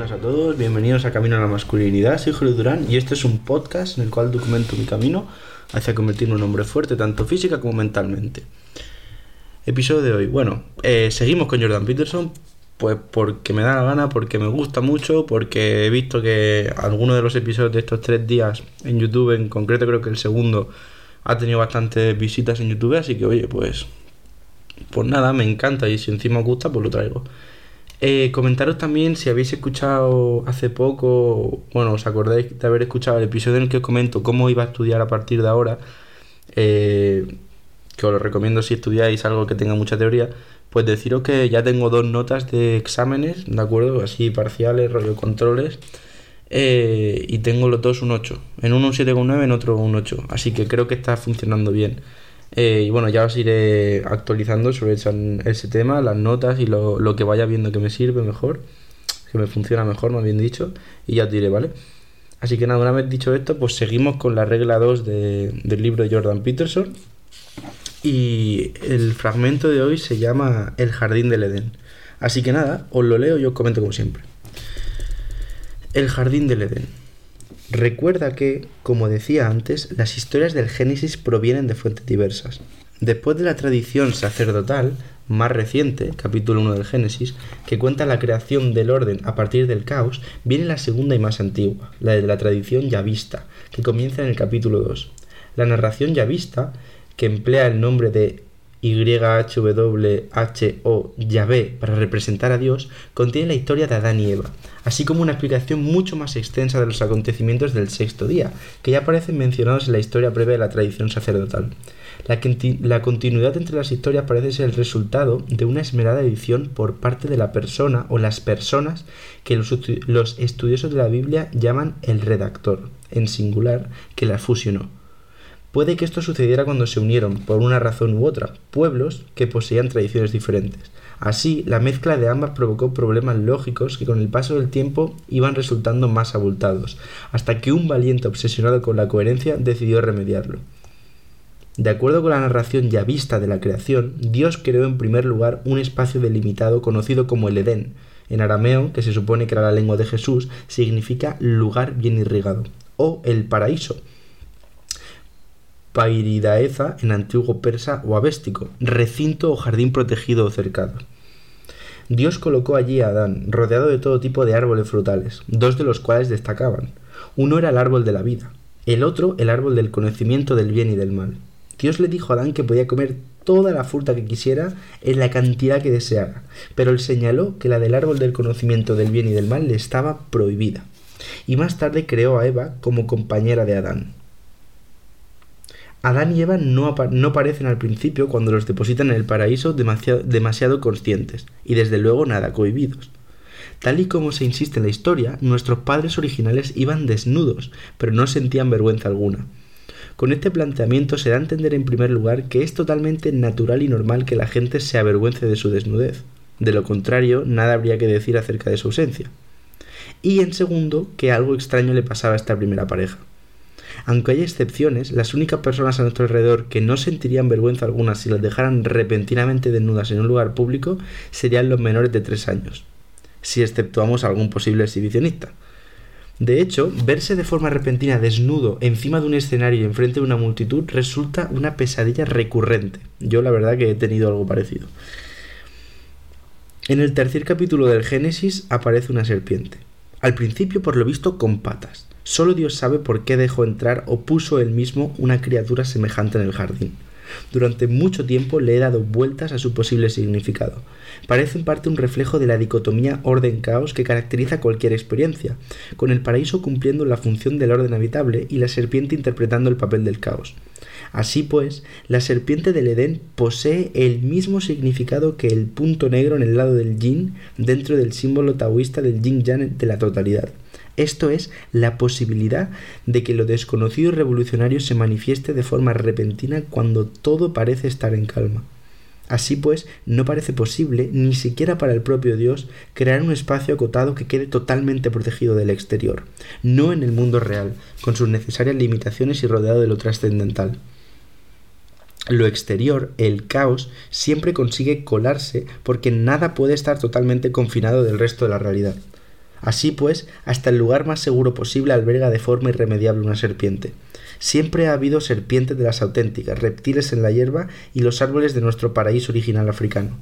buenas a todos, bienvenidos a Camino a la Masculinidad, soy Julio Durán y este es un podcast en el cual documento mi camino hacia convertirme en un hombre fuerte tanto física como mentalmente. Episodio de hoy, bueno, eh, seguimos con Jordan Peterson, pues porque me da la gana, porque me gusta mucho, porque he visto que algunos de los episodios de estos tres días en YouTube, en concreto creo que el segundo, ha tenido bastantes visitas en YouTube, así que oye, pues, pues nada, me encanta y si encima os gusta, pues lo traigo. Eh, comentaros también si habéis escuchado hace poco, bueno, os acordáis de haber escuchado el episodio en el que os comento cómo iba a estudiar a partir de ahora, eh, que os lo recomiendo si estudiáis algo que tenga mucha teoría, pues deciros que ya tengo dos notas de exámenes, ¿de acuerdo? Así parciales, rollo controles, eh, y tengo los dos un 8, en uno un 7,9, en otro un 8, así que creo que está funcionando bien. Eh, y bueno, ya os iré actualizando sobre ese, tema, las notas y lo, lo, que vaya viendo que me sirve mejor, que me funciona mejor, más bien dicho, y ya os diré, ¿vale? Así que nada, una vez dicho esto, pues seguimos con la regla 2 del libro de Jordan Peterson. Y el fragmento de hoy se llama El jardín del Edén. Así que nada, os lo leo y os comento como siempre. El jardín del Edén. Recuerda que, como decía antes, las historias del Génesis provienen de fuentes diversas. Después de la tradición sacerdotal más reciente, capítulo 1 del Génesis, que cuenta la creación del orden a partir del caos, viene la segunda y más antigua, la de la tradición yavista, que comienza en el capítulo 2. La narración yavista, que emplea el nombre de YHWHO Yahvé para representar a Dios, contiene la historia de Adán y Eva, así como una explicación mucho más extensa de los acontecimientos del sexto día, que ya aparecen mencionados en la historia breve de la tradición sacerdotal. La, continuidad entre las historias parece ser el resultado de una esmerada edición por parte de la persona o las personas que los, los estudiosos de la Biblia llaman el redactor, en singular, que la fusionó. Puede que esto sucediera cuando se unieron, por una razón u otra, pueblos que poseían tradiciones diferentes. Así, la mezcla de ambas provocó problemas lógicos que con el paso del tiempo iban resultando más abultados, hasta que un valiente obsesionado con la coherencia decidió remediarlo. De acuerdo con la narración ya vista de la creación, Dios creó en primer lugar un espacio delimitado conocido como el Edén. En arameo, que se supone que era la lengua de Jesús, significa lugar bien irrigado, o el paraíso, Pairidaeza en antiguo persa o avéstico, recinto o jardín protegido o cercado. Dios colocó allí a Adán, rodeado de todo tipo de árboles frutales, dos de los cuales destacaban. Uno era el árbol de la vida, el otro el árbol del conocimiento del bien y del mal. Dios le dijo a Adán que podía comer toda la fruta que quisiera en la cantidad que deseara, pero él señaló que la del árbol del conocimiento del bien y del mal le estaba prohibida. Y más tarde creó a Eva como compañera de Adán. Adán y Eva no, no, parecen al principio cuando los depositan en el paraíso demasiado, demasiado conscientes y desde luego nada cohibidos. Tal y como se insiste en la historia, nuestros padres originales iban desnudos, pero no sentían vergüenza alguna. Con este planteamiento se da a entender en primer lugar que es totalmente natural y normal que la gente se avergüence de su desnudez. De lo contrario, nada habría que decir acerca de su ausencia. Y en segundo, que algo extraño le pasaba a esta primera pareja. Aunque hay excepciones, las únicas personas a nuestro alrededor que no sentirían vergüenza alguna si las dejaran repentinamente desnudas en un lugar público serían los menores de 3 años, si exceptuamos algún posible exhibicionista. De hecho, verse de forma repentina desnudo encima de un escenario y enfrente de una multitud resulta una pesadilla recurrente. Yo la verdad que he tenido algo parecido. En el tercer capítulo del Génesis aparece una serpiente. Al principio por lo visto con patas. Solo Dios sabe por qué dejó entrar o puso él mismo una criatura semejante en el jardín. Durante mucho tiempo le he dado vueltas a su posible significado. Parece en parte un reflejo de la dicotomía orden-caos que caracteriza cualquier experiencia, con el paraíso cumpliendo la función del orden habitable y la serpiente interpretando el papel del caos. Así pues, la serpiente del Edén posee el mismo significado que el punto negro en el lado del yin dentro del símbolo taoísta del yin yang de la totalidad. Esto es la posibilidad de que lo desconocido y revolucionario se manifieste de forma repentina cuando todo parece estar en calma. Así pues, no parece posible, ni siquiera para el propio Dios, crear un espacio acotado que quede totalmente protegido del exterior, no en el mundo real, con sus necesarias limitaciones y rodeado de lo trascendental. Lo exterior, el caos, siempre consigue colarse porque nada puede estar totalmente confinado del resto de la realidad. Así pues, hasta el lugar más seguro posible alberga de forma irremediable una serpiente. Siempre ha habido serpientes de las auténticas, reptiles en la hierba y los árboles de nuestro paraíso original africano.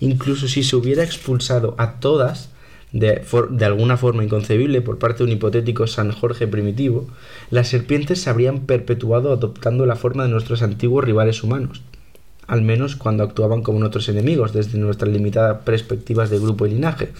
Incluso si se hubiera expulsado a todas, de, de, alguna forma inconcebible por parte de un hipotético San Jorge primitivo, las serpientes se habrían perpetuado adoptando la forma de nuestros antiguos rivales humanos, al menos cuando actuaban como nuestros enemigos desde nuestras limitadas perspectivas de grupo y linaje,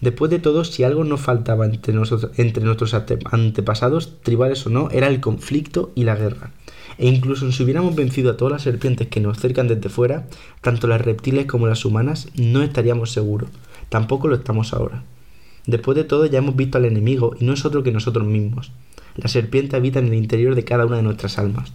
Después de todo, si algo no faltaba entre, nosotros, entre nuestros antepasados, tribales o no, era el conflicto y la guerra. E incluso si hubiéramos vencido a todas las serpientes que nos cercan desde fuera, tanto las reptiles como las humanas, no estaríamos seguros. Tampoco lo estamos ahora. Después de todo, ya hemos visto al enemigo y no es otro que nosotros mismos. La serpiente habita en el interior de cada una de nuestras almas.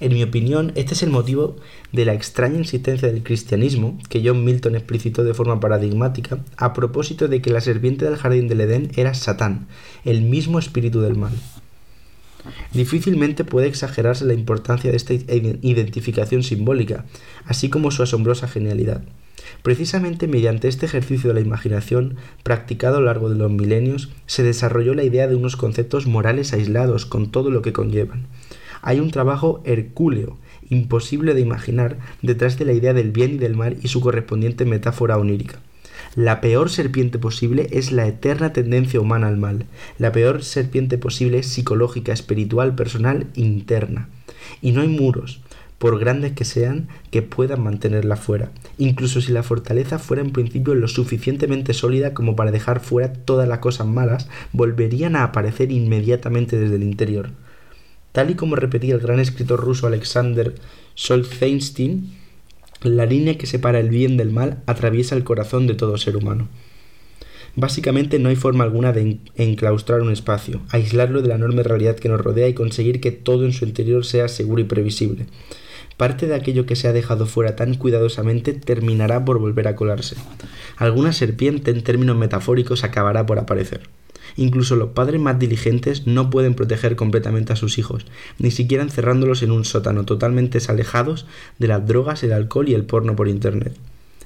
En mi opinión, este es el motivo de la extraña insistencia del cristianismo que John Milton explicitó de forma paradigmática a propósito de que la serpiente del jardín del Edén era Satán, el mismo espíritu del mal. Difícilmente puede exagerarse la importancia de esta identificación simbólica, así como su asombrosa genialidad. Precisamente mediante este ejercicio de la imaginación, practicado a lo largo de los milenios, se desarrolló la idea de unos conceptos morales aislados con todo lo que conllevan, hay un trabajo hercúleo, imposible de imaginar, detrás de la idea del bien y del mal y su correspondiente metáfora onírica. La peor serpiente posible es la eterna tendencia humana al mal. La peor serpiente posible es psicológica, espiritual, personal, interna. Y no hay muros, por grandes que sean, que puedan mantenerla fuera, incluso si la fortaleza fuera en principio lo suficientemente sólida como para dejar fuera todas las cosas malas, volverían a aparecer inmediatamente desde el interior. Tal y como repetía el gran escritor ruso Alexander Solzhenitsyn, la línea que separa el bien del mal atraviesa el corazón de todo ser humano. Básicamente no hay forma alguna de enclaustrar un espacio, aislarlo de la enorme realidad que nos rodea y conseguir que todo en su interior sea seguro y previsible. Parte de aquello que se ha dejado fuera tan cuidadosamente terminará por volver a colarse. Alguna serpiente en términos metafóricos acabará por aparecer. Incluso los padres más diligentes no pueden proteger completamente a sus hijos, ni siquiera encerrándolos en un sótano totalmente alejados de las drogas, el alcohol y el porno por Internet.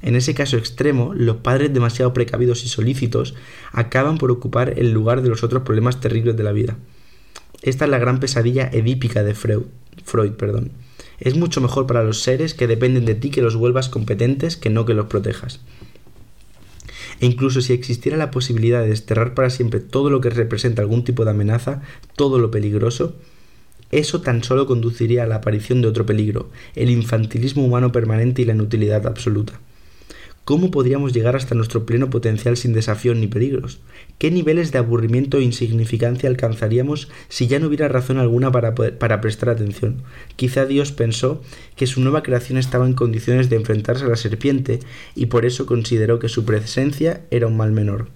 En ese caso extremo, los padres demasiado precavidos y solícitos acaban por ocupar el lugar de los otros problemas terribles de la vida. Esta es la gran pesadilla edípica de Freud. Freud perdón. Es mucho mejor para los seres que dependen de ti que los vuelvas competentes que no que los protejas e incluso si existiera la posibilidad de desterrar para siempre todo lo que representa algún tipo de amenaza, todo lo peligroso, eso tan solo conduciría a la aparición de otro peligro, el infantilismo humano permanente y la inutilidad absoluta. ¿Cómo podríamos llegar hasta nuestro pleno potencial sin desafíos ni peligros? ¿Qué niveles de aburrimiento e insignificancia alcanzaríamos si ya no hubiera razón alguna para, para prestar atención? Quizá Dios pensó que su nueva creación estaba en condiciones de enfrentarse a la serpiente y por eso consideró que su presencia era un mal menor.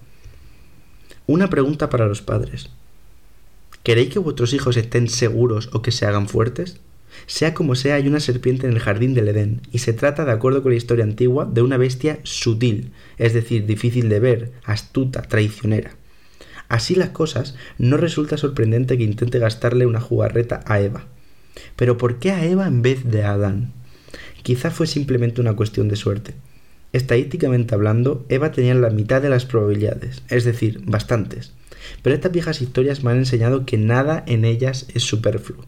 Una pregunta para los padres. ¿Queréis que vuestros hijos estén seguros o que se hagan fuertes? Sea como sea, hay una serpiente en el jardín del Edén, y se trata, de acuerdo con la historia antigua, de una bestia sutil, es decir, difícil de ver, astuta, traicionera. Así las cosas, no resulta sorprendente que intente gastarle una jugarreta a Eva. Pero ¿por qué a Eva en vez de a Adán? Quizá fue simplemente una cuestión de suerte. Estadísticamente hablando, Eva tenía la mitad de las probabilidades, es decir, bastantes. Pero estas viejas historias me han enseñado que nada en ellas es superfluo.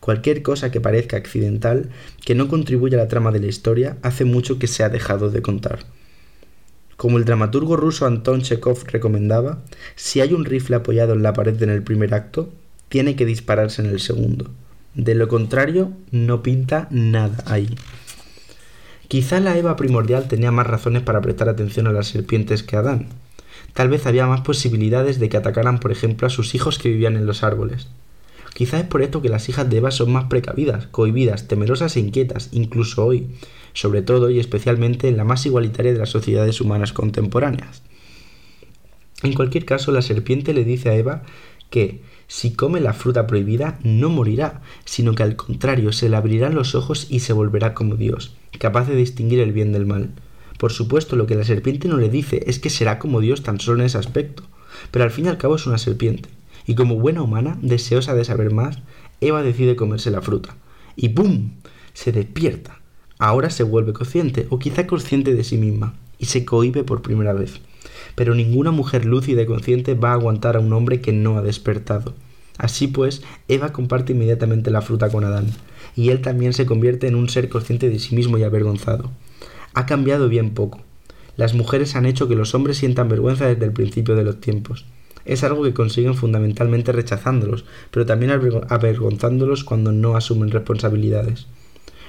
Cualquier cosa que parezca accidental, que no contribuya a la trama de la historia, hace mucho que se ha dejado de contar. Como el dramaturgo ruso Anton Chekhov recomendaba, si hay un rifle apoyado en la pared en el primer acto, tiene que dispararse en el segundo. De lo contrario, no pinta nada ahí. Quizá la Eva primordial tenía más razones para prestar atención a las serpientes que Adán. Tal vez había más posibilidades de que atacaran, por ejemplo, a sus hijos que vivían en los árboles. Quizá es por esto que las hijas de Eva son más precavidas, cohibidas, temerosas e inquietas, incluso hoy, sobre todo y especialmente en la más igualitaria de las sociedades humanas contemporáneas. En cualquier caso, la serpiente le dice a Eva que si come la fruta prohibida no morirá, sino que al contrario se le abrirán los ojos y se volverá como Dios, capaz de distinguir el bien del mal. Por supuesto, lo que la serpiente no le dice es que será como Dios tan solo en ese aspecto, pero al fin y al cabo es una serpiente, y como buena humana, deseosa de saber más, Eva decide comerse la fruta. Y ¡pum! se despierta. Ahora se vuelve consciente, o quizá consciente de sí misma, y se cohibe por primera vez. Pero ninguna mujer lúcida y consciente va a aguantar a un hombre que no ha despertado. Así pues, Eva comparte inmediatamente la fruta con Adán, y él también se convierte en un ser consciente de sí mismo y avergonzado. Ha cambiado bien poco. Las mujeres han hecho que los hombres sientan vergüenza desde el principio de los tiempos. Es algo que consiguen fundamentalmente rechazándolos, pero también avergonzándolos cuando no asumen responsabilidades.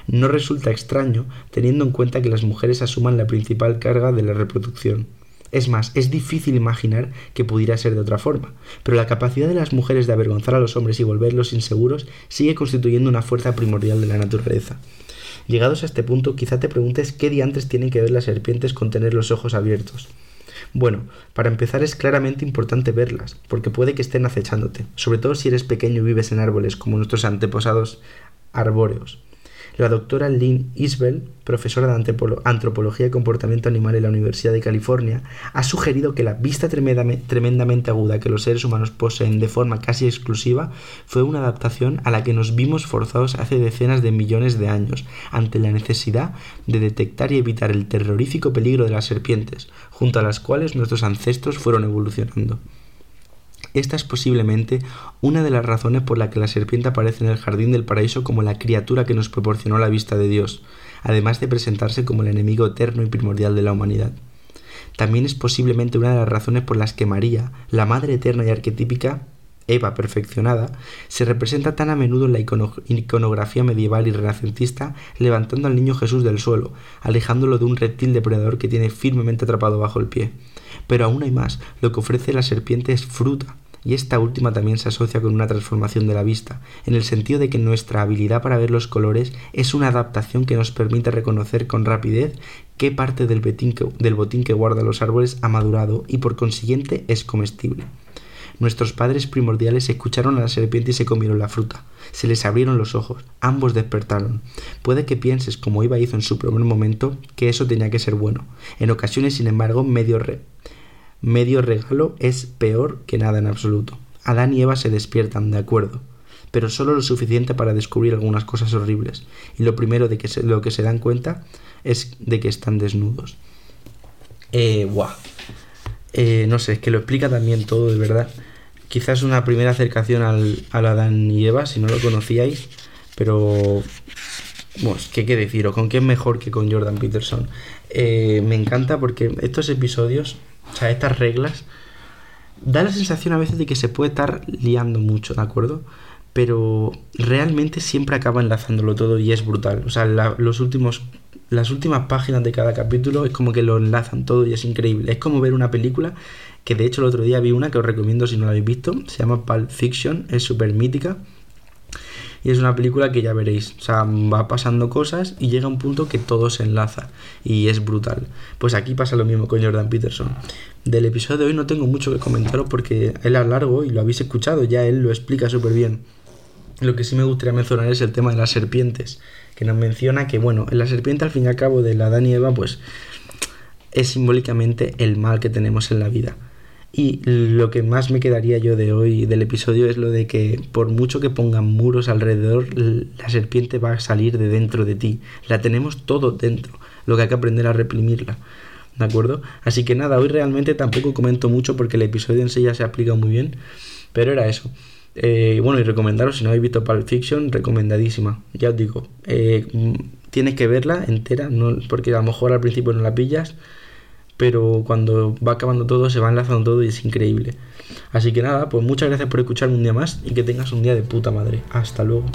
No resulta extraño teniendo en cuenta que las mujeres asuman la principal carga de la reproducción. Es más, es difícil imaginar que pudiera ser de otra forma, pero la capacidad de las mujeres de avergonzar a los hombres y volverlos inseguros sigue constituyendo una fuerza primordial de la naturaleza. Llegados a este punto, quizá te preguntes qué diantres tienen que ver las serpientes con tener los ojos abiertos. Bueno, para empezar es claramente importante verlas, porque puede que estén acechándote, sobre todo si eres pequeño y vives en árboles como nuestros antepasados arbóreos. La doctora Lynn Isbell, profesora de antropología y comportamiento animal en la Universidad de California, ha sugerido que la vista tremendamente aguda que los seres humanos poseen de forma casi exclusiva fue una adaptación a la que nos vimos forzados hace decenas de millones de años, ante la necesidad de detectar y evitar el terrorífico peligro de las serpientes, junto a las cuales nuestros ancestros fueron evolucionando. Esta es posiblemente una de las razones por la que la serpiente aparece en el jardín del paraíso como la criatura que nos proporcionó la vista de Dios, además de presentarse como el enemigo eterno y primordial de la humanidad. También es posiblemente una de las razones por las que María, la madre eterna y arquetípica, Eva perfeccionada, se representa tan a menudo en la iconografía medieval y renacentista, levantando al niño Jesús del suelo, alejándolo de un reptil depredador que tiene firmemente atrapado bajo el pie. Pero aún hay más, lo que ofrece la serpiente es fruta, y esta última también se asocia con una transformación de la vista, en el sentido de que nuestra habilidad para ver los colores es una adaptación que nos permite reconocer con rapidez qué parte del, botín que guarda los árboles ha madurado y por consiguiente es comestible. Nuestros padres primordiales escucharon a la serpiente y se comieron la fruta. Se les abrieron los ojos, ambos despertaron. Puede que pienses, como Iba hizo en su primer momento, que eso tenía que ser bueno. En ocasiones, sin embargo, medio, re medio regalo es peor que nada en absoluto. Adán y Eva se despiertan, de acuerdo, pero solo lo suficiente para descubrir algunas cosas horribles, y lo primero de que se, lo que se dan cuenta es de que están desnudos. Eh, guau. Eh, no sé, es que lo explica también todo, de verdad. Quizás una primera acercación al, Adán y Eva, si no lo conocíais, pero... Bueno, ¿qué qué deciros? ¿Con quién mejor que con Jordan Peterson? Eh, me encanta porque estos episodios o sea, estas reglas, da la sensación a veces de que se puede estar liando mucho, ¿de acuerdo? Pero realmente siempre acaba enlazándolo todo y es brutal. O sea, los últimos, las últimas páginas de cada capítulo es como que lo enlazan todo y es increíble. Es como ver una película que de hecho el otro día vi una que os recomiendo si no la habéis visto. Se llama Pulp Fiction, es súper mítica. Y es una película que ya veréis, o sea, va pasando cosas y llega un punto que todo se enlaza y es brutal. Pues aquí pasa lo mismo con Jordan Peterson. Del episodio de hoy no tengo mucho que comentaros porque él es largo y lo habéis escuchado, ya él lo explica súper bien. Lo que sí me gustaría mencionar es el tema de las serpientes, que nos menciona que, bueno, la serpiente al fin y al cabo de la Dan y Eva, pues es simbólicamente el mal que tenemos en la vida. Y lo que más me quedaría yo de hoy del episodio es lo de que por mucho que pongan muros alrededor, la serpiente va a salir de dentro de ti. La tenemos todo dentro, lo que hay que aprender a reprimirla. ¿De acuerdo? Así que nada, hoy realmente tampoco comento mucho porque el episodio en sí ya se aplica muy bien, pero era eso. Eh, bueno, y recomendaros, si no habéis visto Pulp Fiction, recomendadísima. Ya os digo, eh, tienes que verla entera, no, porque a lo mejor al principio no la pillas pero cuando va acabando todo se va enlazando todo y es increíble. Así que nada, pues muchas gracias por escucharme un día más y que tengas un día de puta madre. Hasta luego.